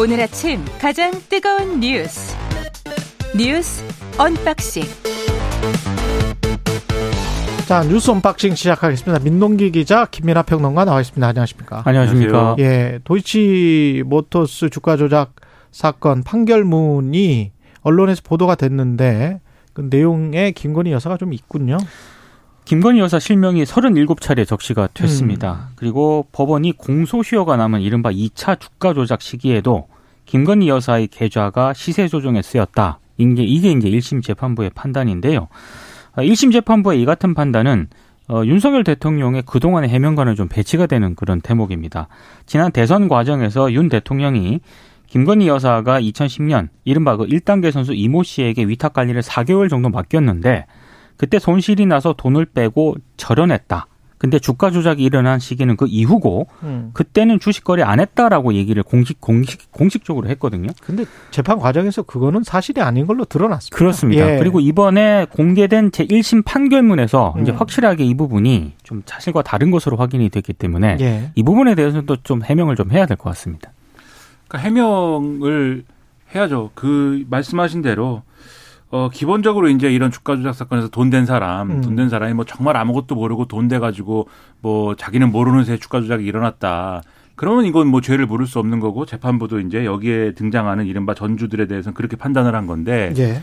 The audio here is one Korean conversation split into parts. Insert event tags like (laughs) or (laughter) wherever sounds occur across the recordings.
오늘 아침 가장 뜨거운 뉴스 뉴스 unboxing 자 뉴스 unboxing 시작하겠습니다. 민동기 기자 김민하 평론가 나와 있습니다. 안녕하십니까? 안녕하십니까? 예, 도이치 모터스 주가 조작 사건 판결문이 언론에서 보도가 됐는데 그 내용에 김건희 여사가 좀 있군요. 김건희 여사 실명이 37차례 적시가 됐습니다. 음. 그리고 법원이 공소시효가 남은 이른바 2차 주가 조작 시기에도 김건희 여사의 계좌가 시세 조정에 쓰였다. 이게, 이게 이제 1심 재판부의 판단인데요. 1심 재판부의 이 같은 판단은 어, 윤석열 대통령의 그동안의 해명과는 좀 배치가 되는 그런 대목입니다. 지난 대선 과정에서 윤 대통령이 김건희 여사가 2010년 이른바 그 1단계 선수 이모 씨에게 위탁 관리를 4개월 정도 맡겼는데 그때 손실이 나서 돈을 빼고 절연했다. 근데 주가 조작이 일어난 시기는 그 이후고 음. 그때는 주식 거래 안 했다라고 얘기를 공식 공식 공식적으로 했거든요. 근데 재판 과정에서 그거는 사실이 아닌 걸로 드러났습니다. 그렇습니다. 예. 그리고 이번에 공개된 제 1심 판결문에서 이제 음. 확실하게 이 부분이 좀 사실과 다른 것으로 확인이 됐기 때문에 예. 이 부분에 대해서는 또 좀 해명을 좀 해야 될 것 같습니다. 그러니까 해명을 해야죠. 그 말씀하신 대로 어 기본적으로 이제 이런 주가 조작 사건에서 돈 된 사람, 음. 돈된 사람이 뭐 정말 아무것도 모르고 돈 돼 가지고 뭐 자기는 모르는 새에 주가 조작이 일어났다. 그러면 이건 뭐 죄를 물을 수 없는 거고 재판부도 이제 여기에 등장하는 이른바 전주들에 대해서는 그렇게 판단을 한 건데 예.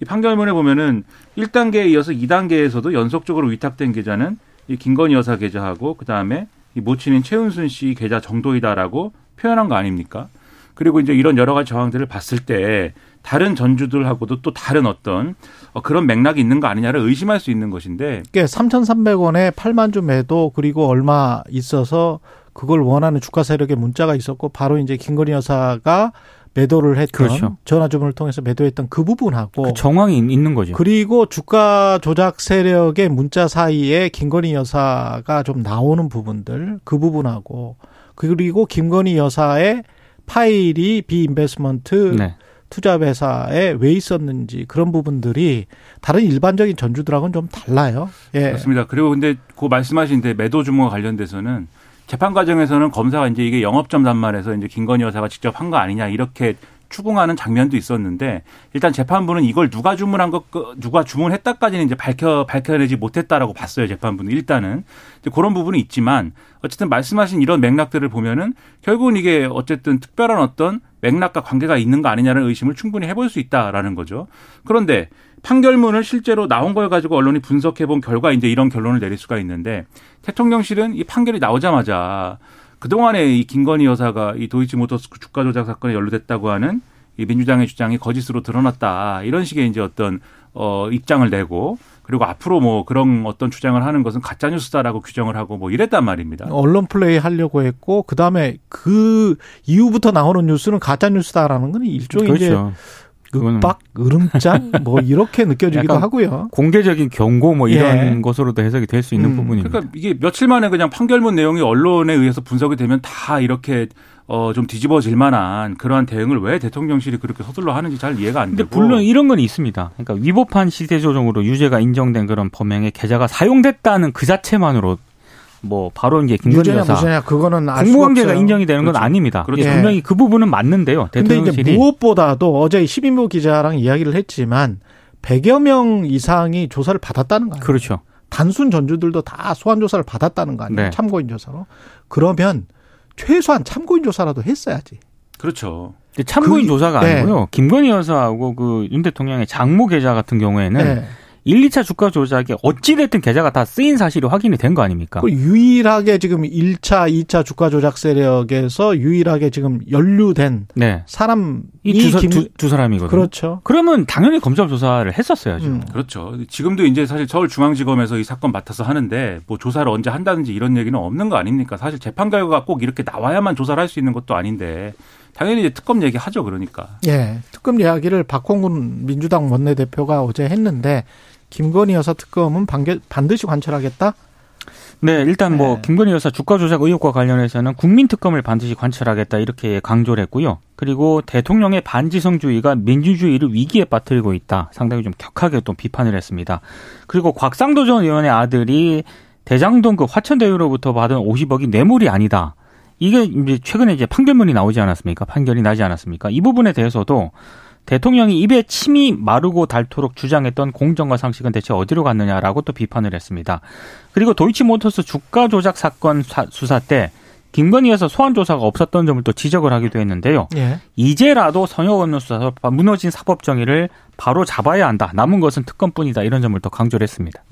이 판결문에 보면은 1단계에 이어서 2단계에서도 연속적으로 위탁된 계좌는 이 김건희 여사 계좌하고 그다음에 이 모친인 최은순 씨 계좌 정도이다라고 표현한 거 아닙니까? 그리고 이제 이런 여러 가지 정황들을 봤을 때 다른 전주들하고도 또 다른 어떤 어, 그런 맥락이 있는 거 아니냐를 의심할 수 있는 것인데 그게 3,300원에 8만 주 매도 그리고 얼마 있어서 그걸 원하는 주가 세력의 문자가 있었고 바로 이제 김건희 여사가 매도를 했던 그렇죠. 전화 주문을 통해서 매도했던 그 부분하고 그 정황이 있는 거죠. 그리고 주가 조작 세력의 문자 사이에 김건희 여사가 좀 나오는 부분들 그 부분하고 그리고 김건희 여사의 파일이 비인베스먼트 네. 투자 회사에 왜 있었는지 그런 부분들이 다른 일반적인 전주들하고는 좀 달라요. 예. 그렇습니다. 그리고 근데 그 말씀하신 데 매도 주문과 관련돼서는 재판 과정에서는 검사가 이제 이게 영업점 단말에서 이제 김건희 여사가 직접 한 거 아니냐 이렇게 추궁하는 장면도 있었는데 일단 재판부는 이걸 누가 주문한 것 누가 주문했다까지는 이제 밝혀 밝혀내지 못했다라고 봤어요 재판부는 일단은 이제 그런 부분이 있지만 어쨌든 말씀하신 이런 맥락들을 보면은 결국은 이게 어쨌든 특별한 어떤 맥락과 관계가 있는 거 아니냐는 의심을 충분히 해볼 수 있다라는 거죠. 그런데 판결문을 실제로 나온 걸 가지고 언론이 분석해 본 결과 이제 이런 결론을 내릴 수가 있는데 대통령실은 이 판결이 나오자마자 그동안에 이 김건희 여사가 이 도이치모터스 주가 조작 사건에 연루됐다고 하는 이 민주당의 주장이 거짓으로 드러났다. 이런 식의 이제 어떤 어 입장을 내고 그리고 앞으로 뭐 그런 어떤 주장을 하는 것은 가짜 뉴스다라고 규정을 하고 뭐 이랬단 말입니다. 언론 플레이 하려고 했고 그다음에 그 이후부터 나오는 뉴스는 가짜 뉴스다라는 건 일종의 이제 그렇죠. 그거는 윽박 으름장 뭐 이렇게 느껴지기도 하고요. 공개적인 경고 뭐 이런 예. 것으로도 해석이 될 수 있는 음, 부분입니다. 그러니까 이게 며칠 만에 그냥 판결문 내용이 언론에 의해서 분석이 되면 다 이렇게 어 좀 뒤집어질 만한 그러한 대응을 왜 대통령실이 그렇게 서둘러 하는지 잘 이해가 안 근데 되고. 물론 이런 건 있습니다. 그러니까 위법한 시세 조정으로 유죄가 인정된 그런 범행에 계좌가 사용됐다는 그 자체만으로 뭐 바로 이제 김건희 여사 무죄냐 그거는 공무관계가. 인정이 되는 건 그렇죠. 아닙니다. 그렇죠. 예, 분명히 그 부분은 맞는데요. 근데 이제 대통령실이 무엇보다도 어제 시민보 기자랑 이야기를 했지만 100여 명 이상이 조사를 받았다는 거 아니에요. 그렇죠. 단순 전주들도 다 소환 조사를 받았다는 거 아니에요. 네. 참고인 조사로. 그러면 최소한 참고인 조사라도 했어야지. 그렇죠. 근데 참고인 그- 조사가 네. 아니고요. 김건희 여사하고 그 윤 대통령의 장모 계좌 같은 경우에는 네. 1, 2차 주가 조작에 어찌됐든 계좌가 다 쓰인 사실이 확인이 된 거 아닙니까? 그 유일하게 지금 1차, 2차 주가 조작 세력에서 유일하게 지금 연루된 네. 사람이 이두 김 두, 두 사람이거든요. 그렇죠. 그러면 당연히 검찰 조사를 했었어야죠. 음. 그렇죠. 지금도 이제 사실 서울중앙지검에서 이 사건 맡아서 하는데 뭐 조사를 언제 한다든지 이런 얘기는 없는 거 아닙니까? 사실 재판 결과가 꼭 이렇게 나와야만 조사를 할 수 있는 것도 아닌데 당연히 이제 특검 얘기 하죠. 그러니까. 예. 특검 이야기를 박홍근 민주당 원내대표가 어제 했는데 김건희 여사 특검은 반드시 관철하겠다? 네, 일단 뭐 네. 김건희 여사 주가 조작 의혹과 관련해서는 국민 특검을 반드시 관철하겠다 이렇게 강조를 했고요. 그리고 대통령의 반지성주의가 민주주의를 위기에 빠뜨리고 있다. 상당히 좀 격하게 또 비판을 했습니다. 그리고 곽상도 전 의원의 아들이 대장동 그 화천대유로부터 받은 50억이 뇌물이 아니다. 이게 이제 최근에 이제 판결문이 나오지 않았습니까? 판결이 나지 않았습니까? 이 부분에 대해서도 대통령이 입에 침이 마르고 닳도록 주장했던 공정과 상식은 대체 어디로 갔느냐라고 또 비판을 했습니다. 그리고 도이치모터스 주가 조작 사건 수사 때 김건희 여사 소환 조사가 없었던 점을 또 지적을 하기도 했는데요. 예. 이제라도 성역 없는 수사, 무너진 사법 정의를 바로 잡아야 한다. 남은 것은 특검뿐이다. 이런 점을 또 강조를 했습니다.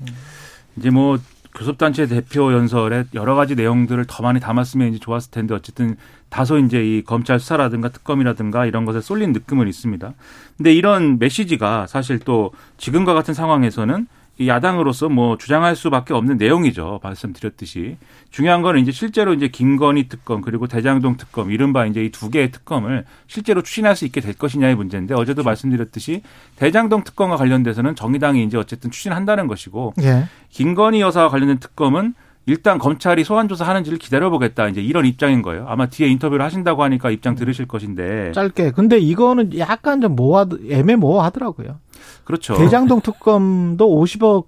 이제 뭐 교섭단체 대표 연설에 여러 가지 내용들을 더 많이 담았으면 이제 좋았을 텐데 어쨌든 다소 이제 이 검찰 수사라든가 특검이라든가 이런 것에 쏠린 느낌은 있습니다. 근데 이런 메시지가 사실 또 지금과 같은 상황에서는 이 야당으로서 뭐 주장할 수밖에 없는 내용이죠. 말씀드렸듯이 중요한 거는 이제 실제로 이제 김건희 특검 그리고 대장동 특검 이른바 이제 이 두 개의 특검을 실제로 추진할 수 있게 될 것이냐의 문제인데 어제도 그렇죠. 말씀드렸듯이 대장동 특검과 관련돼서는 정의당이 이제 어쨌든 추진한다는 것이고 예. 김건희 여사와 관련된 특검은 일단 검찰이 소환 조사하는지를 기다려보겠다 이제 이런 입장인 거예요. 아마 뒤에 인터뷰를 하신다고 하니까 입장 들으실 것인데 짧게. 근데 이거는 약간 좀 모호 애매모호하더라고요. 그렇죠. 대장동 특검도 50억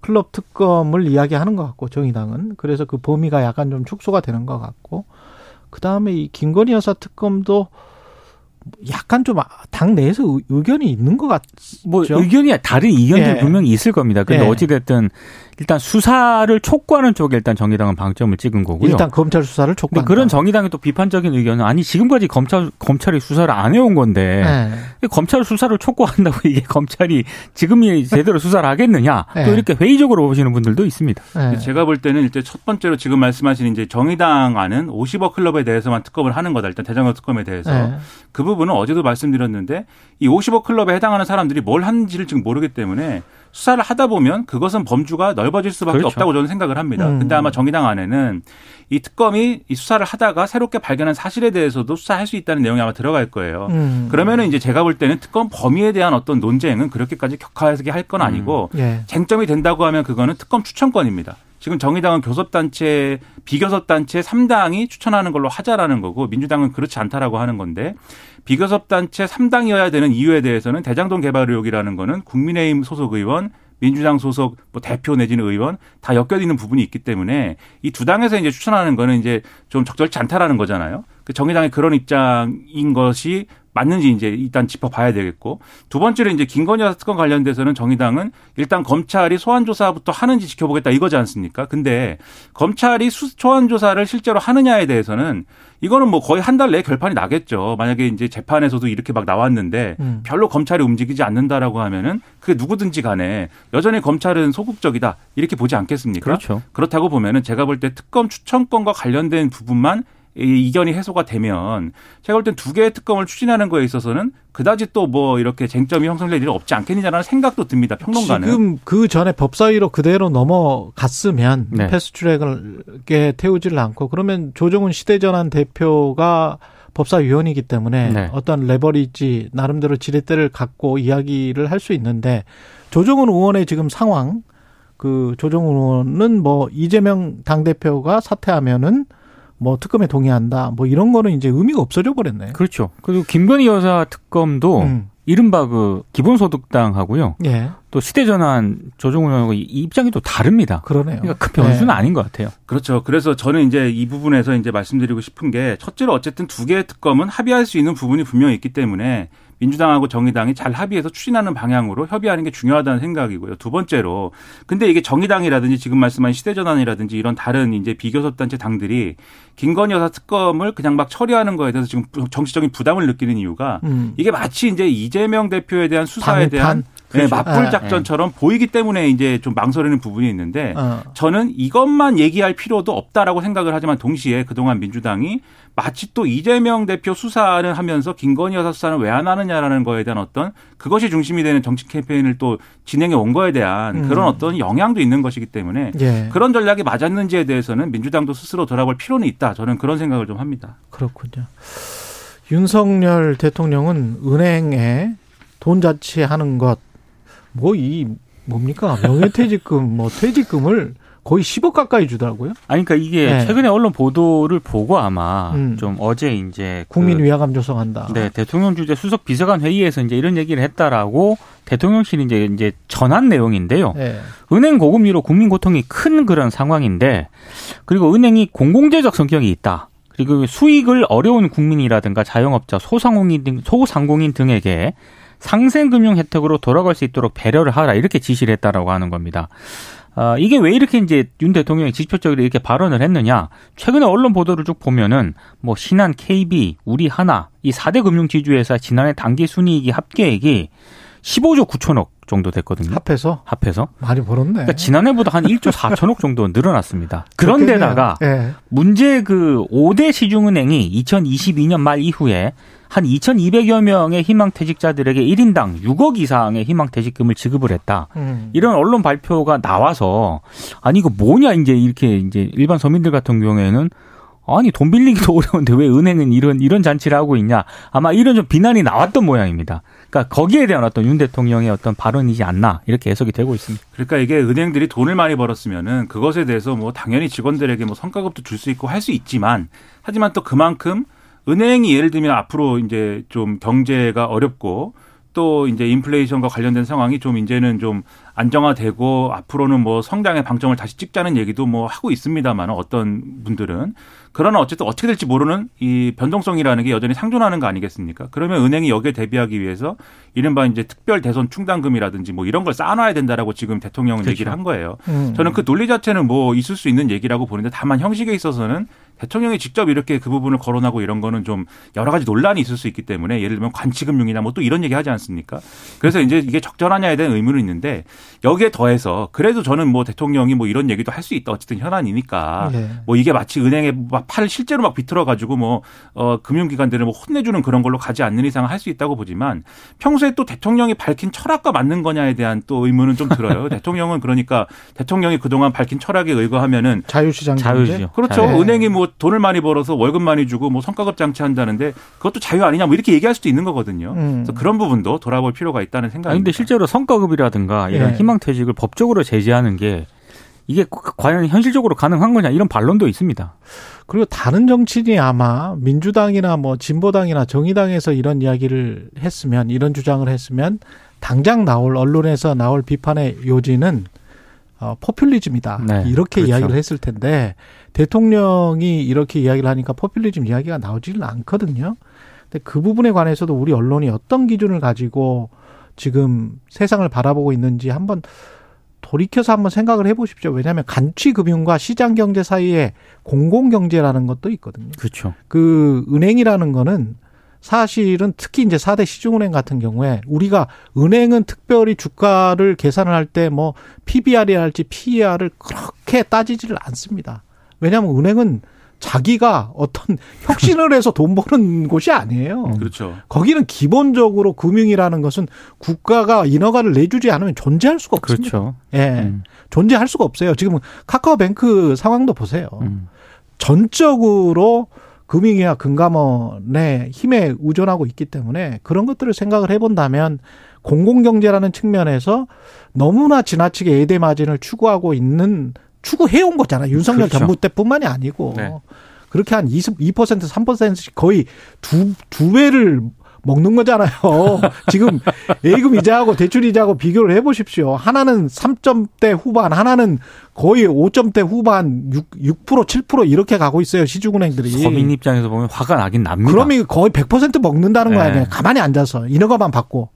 클럽 특검을 이야기하는 것 같고 정의당은 그래서 그 범위가 약간 좀 축소가 되는 것 같고 그 다음에 이 김건희 여사 특검도 약간 좀 당 내에서 의견이 있는 것 같죠. 뭐 의견이 다른 이견도 예. 분명히 있을 겁니다. 근데 예. 어찌 됐든 일단 수사를 촉구하는 쪽에 일단 정의당은 방점을 찍은 거고요. 일단 검찰 수사를 촉구한다. 그런 정의당의 또 비판적인 의견은 아니 지금까지 검찰 검찰이 수사를 안 해온 건데 네. 검찰 수사를 촉구한다고 (laughs) 이게 검찰이 지금이 제대로 수사를 하겠느냐 네. 또 이렇게 회의적으로 보시는 분들도 있습니다. 네. 제가 볼 때는 일단 첫 번째로 지금 말씀하신 이제 정의당 안은 50억 클럽에 대해서만 특검을 하는 거다. 일단 대장동 특검에 대해서 네. 그 부분은 어제도 말씀드렸는데 이 50억 클럽에 해당하는 사람들이 뭘 하는지를 지금 모르기 때문에 수사를 하다 보면 그것은 범주가 넓어질 수밖에 그렇죠. 없다고 저는 생각을 합니다. 음. 근데 아마 정의당 안에는 이 특검이 이 수사를 하다가 새롭게 발견한 사실에 대해서도 수사할 수 있다는 내용이 아마 들어갈 거예요. 음. 그러면은 이제 제가 볼 때는 특검 범위에 대한 어떤 논쟁은 그렇게까지 격하게 할 건 아니고 음. 예. 쟁점이 된다고 하면 그거는 특검 추천권입니다. 지금 정의당은 교섭단체, 비교섭단체 3당이 추천하는 걸로 하자라는 거고 민주당은 그렇지 않다라고 하는 건데 비교섭단체 3당이어야 되는 이유에 대해서는 대장동 개발 의혹이라는 거는 국민의힘 소속 의원 민주당 소속 뭐 대표 내지는 의원 다 엮여 있는 부분이 있기 때문에 이 두 당에서 이제 추천하는 거는 이제 좀 적절치 않다라는 거잖아요. 그 정의당의 그런 입장인 것이 맞는지 이제 일단 짚어봐야 되겠고 두 번째로 이제 김건희 여사 특검 관련돼서는 정의당은 일단 검찰이 소환 조사부터 하는지 지켜보겠다 이거지 않습니까? 근데 검찰이 소환 조사를 실제로 하느냐에 대해서는 이거는 뭐 거의 한 달 내에 결판이 나겠죠. 만약에 이제 재판에서도 이렇게 막 나왔는데 음. 별로 검찰이 움직이지 않는다라고 하면은 그게 누구든지 간에 여전히 검찰은 소극적이다 이렇게 보지 않겠습니까? 그렇죠. 그렇다고 보면은 제가 볼 때 특검 추천권과 관련된 부분만 이 이견이 해소가 되면 제가 볼 땐 두 개의 특검을 추진하는 거에 있어서는 그다지 또 뭐 이렇게 쟁점이 형성될 일이 없지 않겠느냐라는 생각도 듭니다. 평론가는. 지금 그 전에 법사위로 그대로 넘어갔으면 네. 패스트트랙에 태우지를 않고 그러면 조정훈 시대전환 대표가 법사위원이기 때문에 네. 어떤 레버리지 나름대로 지렛대를 갖고 이야기를 할 수 있는데 조정훈 의원의 지금 상황 그 조정훈 의원은 뭐 이재명 당 대표가 사퇴하면은 뭐 특검에 동의한다 뭐 이런 거는 이제 의미가 없어져 버렸네. 그렇죠. 그리고 김건희 여사 특검도 음. 이른바 그 기본소득당하고요. 예. 또 시대전환 조정훈 의원하고 입장이 또 다릅니다. 그러네요. 그러니까 큰 변수는 네. 아닌 것 같아요. 그렇죠. 그래서 저는 이제 이 부분에서 이제 말씀드리고 싶은 게 첫째로 어쨌든 두 개의 특검은 합의할 수 있는 부분이 분명히 있기 때문에 민주당하고 정의당이 잘 합의해서 추진하는 방향으로 협의하는 게 중요하다는 생각이고요. 두 번째로 근데 이게 정의당이라든지 지금 말씀하신 시대전환이라든지 이런 다른 이제 비교섭단체 당들이 김건희 여사 특검을 그냥 막 처리하는 거에 대해서 지금 정치적인 부담을 느끼는 이유가 음. 이게 마치 이제 이재명 대표에 대한 수사에 대한 네, 그렇죠. 맞불 아, 작전처럼 네. 보이기 때문에 이제 좀 망설이는 부분이 있는데 어. 저는 이것만 얘기할 필요도 없다라고 생각을 하지만 동시에 그동안 민주당이 마치 또 이재명 대표 수사는 하면서 김건희 여사 수사는 왜 안 하느냐라는 거에 대한 어떤 그것이 중심이 되는 정치 캠페인을 또 진행해 온 거에 대한 음. 그런 어떤 영향도 있는 것이기 때문에 예. 그런 전략이 맞았는지에 대해서는 민주당도 스스로 돌아볼 필요는 있다. 저는 그런 생각을 좀 합니다. 그렇군요. 윤석열 대통령은 은행에 돈 자치하는 것 뭐 이 뭡니까 명예퇴직금 뭐 퇴직금을 거의 10억 가까이 주더라고요. 아니 그러니까 이게 네. 최근에 언론 보도를 보고 아마 음. 좀 어제 이제 그 국민 그, 위화감 조성한다. 네, 대통령 주재 수석 비서관 회의에서 이제 이런 얘기를 했다라고 대통령실이 이제 이제 전한 내용인데요. 네. 은행 고금리로 국민 고통이 큰 그런 상황인데 그리고 은행이 공공재적 성격이 있다. 그리고 수익을 어려운 국민이라든가 자영업자, 소상공인 등 소상공인 등에게 상생금융 혜택으로 돌아갈 수 있도록 배려를 하라 이렇게 지시를 했다라고 하는 겁니다. 아, 이게 왜 이렇게 이제 윤 대통령이 직접적으로 이렇게 발언을 했느냐? 최근에 언론 보도를 쭉 보면은 뭐 신한 KB, 우리 하나 이 4대 금융 지주회사 지난해 단기 순이익이 합계액이 15조 9천억 정도 됐거든요. 합해서 합해서 많이 벌었네. 그러니까 지난해보다 한 1조 4천억 정도 늘어났습니다. (laughs) 그런데다가 네. 문제 그 5대 시중은행이 2022년 말 이후에 한 2,200여 명의 희망퇴직자들에게 1인당 6억 이상의 희망퇴직금을 지급을 했다. 음. 이런 언론 발표가 나와서 아니 이거 뭐냐 이제 이렇게 이제 일반 서민들 같은 경우에는 아니 돈 빌리기도 (laughs) 어려운데 왜 은행은 이런 이런 잔치를 하고 있냐 아마 이런 좀 비난이 나왔던 모양입니다. 그러니까 거기에 대한 어떤 윤 대통령의 어떤 발언이지 않나 이렇게 해석이 되고 있습니다. 그러니까 이게 은행들이 돈을 많이 벌었으면은 그것에 대해서 뭐 당연히 직원들에게 뭐 성과급도 줄 수 있고 할 수 있지만 하지만 또 그만큼 은행이 예를 들면 앞으로 이제 좀 경제가 어렵고 또 이제 인플레이션과 관련된 상황이 좀 이제는 좀 안정화되고 앞으로는 뭐 성장의 방점을 다시 찍자는 얘기도 뭐 하고 있습니다만 어떤 분들은 그러나 어쨌든 어떻게 될지 모르는 이 변동성이라는 게 여전히 상존하는 거 아니겠습니까? 그러면 은행이 여기에 대비하기 위해서 이른바 이제 특별 대손 충당금이라든지 뭐 이런 걸 쌓아놔야 된다라고 지금 대통령은 그렇죠. 얘기를 한 거예요. 음. 저는 그 논리 자체는 뭐 있을 수 있는 얘기라고 보는데 다만 형식에 있어서는 대통령이 직접 이렇게 그 부분을 거론하고 이런 거는 좀 여러 가지 논란이 있을 수 있기 때문에 예를 들면 관치금융이나 뭐 또 이런 얘기 하지 않습니까? 그래서 이제 이게 적절하냐에 대한 의문은 있는데 여기에 더해서 그래도 저는 뭐 대통령이 뭐 이런 얘기도 할 수 있다. 어쨌든 현안이니까 예. 뭐 이게 마치 은행에 막 팔을 실제로 막 비틀어 가지고 뭐 어, 금융기관들을 뭐 혼내주는 그런 걸로 가지 않는 이상 할 수 있다고 보지만 평소에 또 대통령이 밝힌 철학과 맞는 거냐에 대한 또 의문은 좀 들어요. (laughs) 대통령은 그러니까 대통령이 그동안 밝힌 철학에 의거하면은 자유시장 자유죠. 그렇죠. 자유. 은행이 뭐 돈을 많이 벌어서 월급 많이 주고 뭐 성과급 장치한다는데 그것도 자유 아니냐 뭐 이렇게 얘기할 수도 있는 거거든요. 음. 그래서 그런 부분도 돌아볼 필요가 있다는 생각입니다. 근데 실제로 성과급이라든가 이런 예. 희망퇴직을 법적으로 제재하는 게 이게 과연 현실적으로 가능한 거냐 이런 반론도 있습니다. 그리고 다른 정치인이 아마 민주당이나 뭐 진보당이나 정의당에서 이런 이야기를 했으면 이런 주장을 했으면 당장 나올 언론에서 나올 비판의 요지는 어, 포퓰리즘이다. 네, 이렇게 그렇죠. 이야기를 했을 텐데 대통령이 이렇게 이야기를 하니까 포퓰리즘 이야기가 나오지는 않거든요. 근데 그 부분에 관해서도 우리 언론이 어떤 기준을 가지고 지금 세상을 바라보고 있는지 한번 돌이켜서 한번 생각을 해보십시오. 왜냐하면 간취금융과 시장 경제 사이에 공공 경제라는 것도 있거든요. 그렇죠. 그 은행이라는 거는 사실은 특히 이제 4대 시중은행 같은 경우에 우리가 은행은 특별히 주가를 계산을 할 때 뭐 PBR이랄지 PER을 그렇게 따지지를 않습니다. 왜냐하면 은행은 자기가 어떤 (laughs) 혁신을 해서 돈 버는 곳이 아니에요. 그렇죠. 거기는 기본적으로 금융이라는 것은 국가가 인허가를 내주지 않으면 존재할 수가 없습니다. 그렇죠. 예. 음. 존재할 수가 없어요. 지금 카카오뱅크 상황도 보세요. 음. 전적으로 금융이나 금감원의 힘에 의존하고 있기 때문에 그런 것들을 생각을 해본다면 공공경제라는 측면에서 너무나 지나치게 에대 마진을 추구하고 있는 추구해온 거잖아요. 윤석열 그렇죠. 정부 때뿐만이 아니고 네. 그렇게 한 20, 2% 3%씩 거의 두, 두 배를 먹는 거잖아요. (laughs) 지금 예금 이자하고 대출 이자하고 비교를 해 보십시오. 하나는 3점대 후반, 하나는 거의 5점대 후반, 6, 6% 7% 이렇게 가고 있어요. 시중은행들이. 서민 입장에서 보면 화가 나긴 납니다. 그러면 거의 100% 먹는다는 거 네. 아니에요. 가만히 앉아서 인허가만 받고.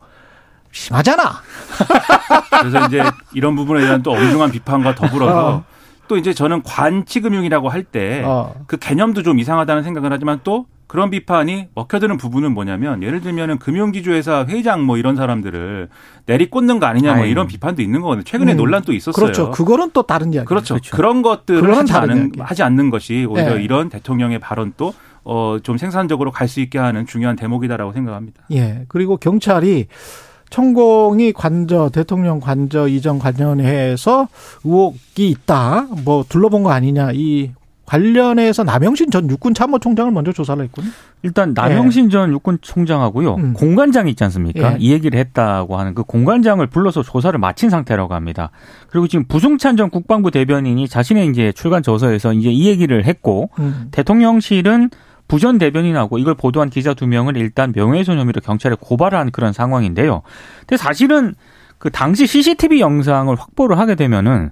심하잖아. (laughs) 그래서 이제 이런 부분에 대한 또 엄중한 비판과 더불어서 어. 또 이제 저는 관치금융이라고 할 때그 어. 개념도 좀 이상하다는 생각을 하지만 또 그런 비판이 먹혀드는 부분은 뭐냐면 예를 들면은 금융지주회사 회장 뭐 이런 사람들을 내리 꽂는 거 아니냐 뭐 아이. 이런 비판도 있는 거거든요. 최근에 음. 논란도 있었어요. 그렇죠. 그거는 또 다른 이야기. 그렇죠. 그렇죠. 그런 것들을 하지 않은. 하지 않는 것이 오히려 네. 이런 대통령의 발언도 어, 좀 생산적으로 갈 수 있게 하는 중요한 대목이다라고 생각합니다. 예. 그리고 경찰이 천공이 관저 대통령 관저 이전 관련해서 의혹이 있다. 뭐 둘러본 거 아니냐. 이 관련해서 남영신 전 육군 참모총장을 먼저 조사를 했군요. 일단 남영신 전 육군 총장하고요. 음. 공관장이 있지 않습니까? 예. 이 얘기를 했다고 하는 그 공관장을 불러서 조사를 마친 상태라고 합니다. 그리고 지금 부승찬 전 국방부 대변인이 자신의 이제 출간 저서에서 이제 이 얘기를 했고 음. 대통령실은 부전 대변인하고 이걸 보도한 기자 두 명을 일단 명예훼손 혐의로 경찰에 고발을 한 그런 상황인데요. 근데 사실은 그 당시 CCTV 영상을 확보를 하게 되면은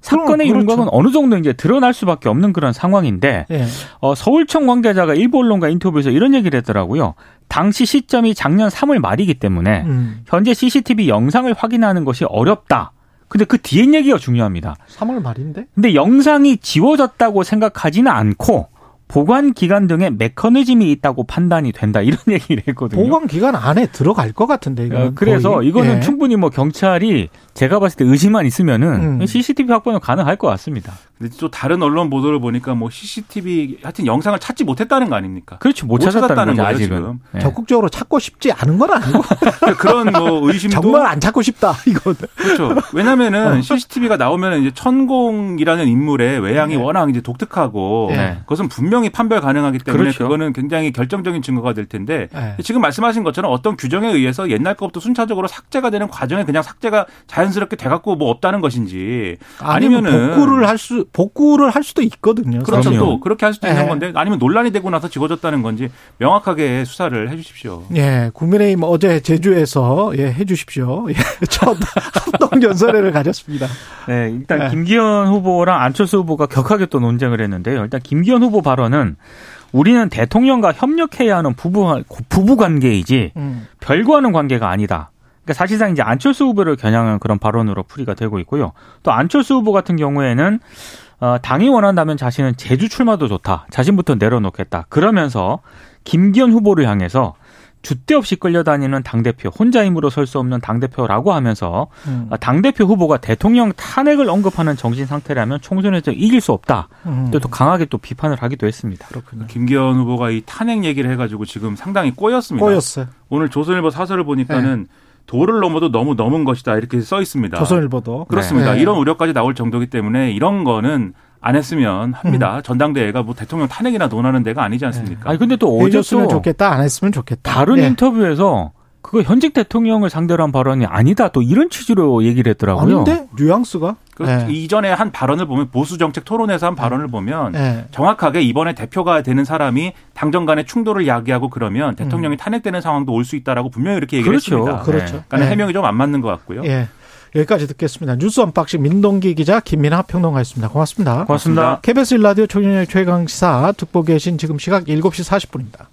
사건의 그렇죠. 윤곽은 어느 정도 이제 드러날 수밖에 없는 그런 상황인데 예. 어, 서울청 관계자가 일부 언론과 인터뷰에서 이런 얘기를 했더라고요. 당시 시점이 작년 3월 말이기 때문에 음. 현재 CCTV 영상을 확인하는 것이 어렵다. 근데 그 뒤엔 얘기가 중요합니다. 3월 말인데? 근데 영상이 지워졌다고 생각하지는 않고 보관 기간 등의 메커니즘이 있다고 판단이 된다 (laughs) 이런 얘기를 했거든요. 보관 기간 안에 들어갈 것 같은데 이거. 어, 그래서 이거는 예. 충분히 뭐 경찰이 제가 봤을 때 의심만 있으면은 음. CCTV 확보는 가능할 것 같습니다. 근데 또 다른 언론 보도를 보니까 뭐 CCTV 하여튼 영상을 찾지 못했다는 거 아닙니까? 그렇죠. 못, 못 찾았다는 찾았다는 거죠 거예요, 아직은. 지금. 예. 적극적으로 찾고 싶지 않은 건 아니고 (laughs) 그런 뭐 (laughs) 의심도 정말 안 찾고 싶다 이거. 그렇죠. 왜냐면은 어. CCTV가 나오면 이제 천공이라는 인물의 외양이 네. 워낙 이제 독특하고 네. 그것은 분명 히 판별 가능하기 때문에 그렇죠. 그거는 굉장히 결정적인 증거가 될 텐데 네. 지금 말씀하신 것처럼 어떤 규정에 의해서 옛날 것부터 순차적으로 삭제가 되는 과정에 그냥 삭제가 자연스럽게 돼갖고 뭐 없다는 것인지 아니면 아니면은 복구를 할 수 복구를 할 수도 있거든요. 그렇죠. 그럼요. 또 그렇게 할 수도 있는 네. 건데 아니면 논란이 되고 나서 지워졌다는 건지 명확하게 수사를 해주십시오. 예, 국민의힘 어제 제주에서 예, 해주십시오. 예, (laughs) 첫 합동 연설회를 가졌습니다. 네, 일단 네. 김기현 후보랑 안철수 후보가 격하게 또 논쟁을 했는데요. 일단 김기현 후보 발언 은 우리는 대통령과 협력해야 하는 부부 부부 관계이지 음. 별거하는 관계가 아니다. 그러니까 사실상 이제 안철수 후보를 겨냥한 그런 발언으로 풀이가 되고 있고요. 또 안철수 후보 같은 경우에는 어, 당이 원한다면 자신은 제주 출마도 좋다. 자신부터 내려놓겠다. 그러면서 김기현 후보를 향해서 줏대 없이 끌려다니는 당대표, 혼자 힘으로 설 수 없는 당대표라고 하면서 음. 아, 당대표 후보가 대통령 탄핵을 언급하는 정신 상태라면 총선에서 이길 수 없다. 음. 또, 또 강하게 또 비판을 하기도 했습니다. 그렇군요. 김기현 후보가 이 탄핵 얘기를 해가지고 지금 상당히 꼬였습니다. 꼬였어요. 오늘 조선일보 사설을 보니까는 도를 넘어도 너무 넘은 것이다 이렇게 써 있습니다. 조선일보도 그렇습니다. 네. 이런 우려까지 나올 정도기 때문에 이런 거는 안 했으면 합니다. 음. 전당대회가 뭐 대통령 탄핵이나 논하는 데가 아니지 않습니까? 아니 근데 또 어제 해줬으면 또 좋겠다, 안 했으면 좋겠다. 다른 예. 인터뷰에서 그거 현직 대통령을 상대로 한 발언이 아니다. 또 이런 취지로 얘기를 했더라고요. 아닌데 뉘앙스가 그 예. 이전에 한 발언을 보면 보수 정책 토론에서 한 발언을 보면 예. 정확하게 이번에 대표가 되는 사람이 당정 간의 충돌을 야기하고 그러면 대통령이 탄핵되는 상황도 올 수 있다라고 분명히 이렇게 얘기를 그렇죠. 했습니다. 그렇죠. 그러니까 예. 해명이 좀 안 맞는 것 같고요. 예. 여기까지 듣겠습니다. 뉴스 unboxing 민동기 기자 김민하 평론가였습니다. 고맙습니다. 고맙습니다. KBS 일라디오 총연의 최강 시사 듣고 계신 지금 시각 7시 40분입니다.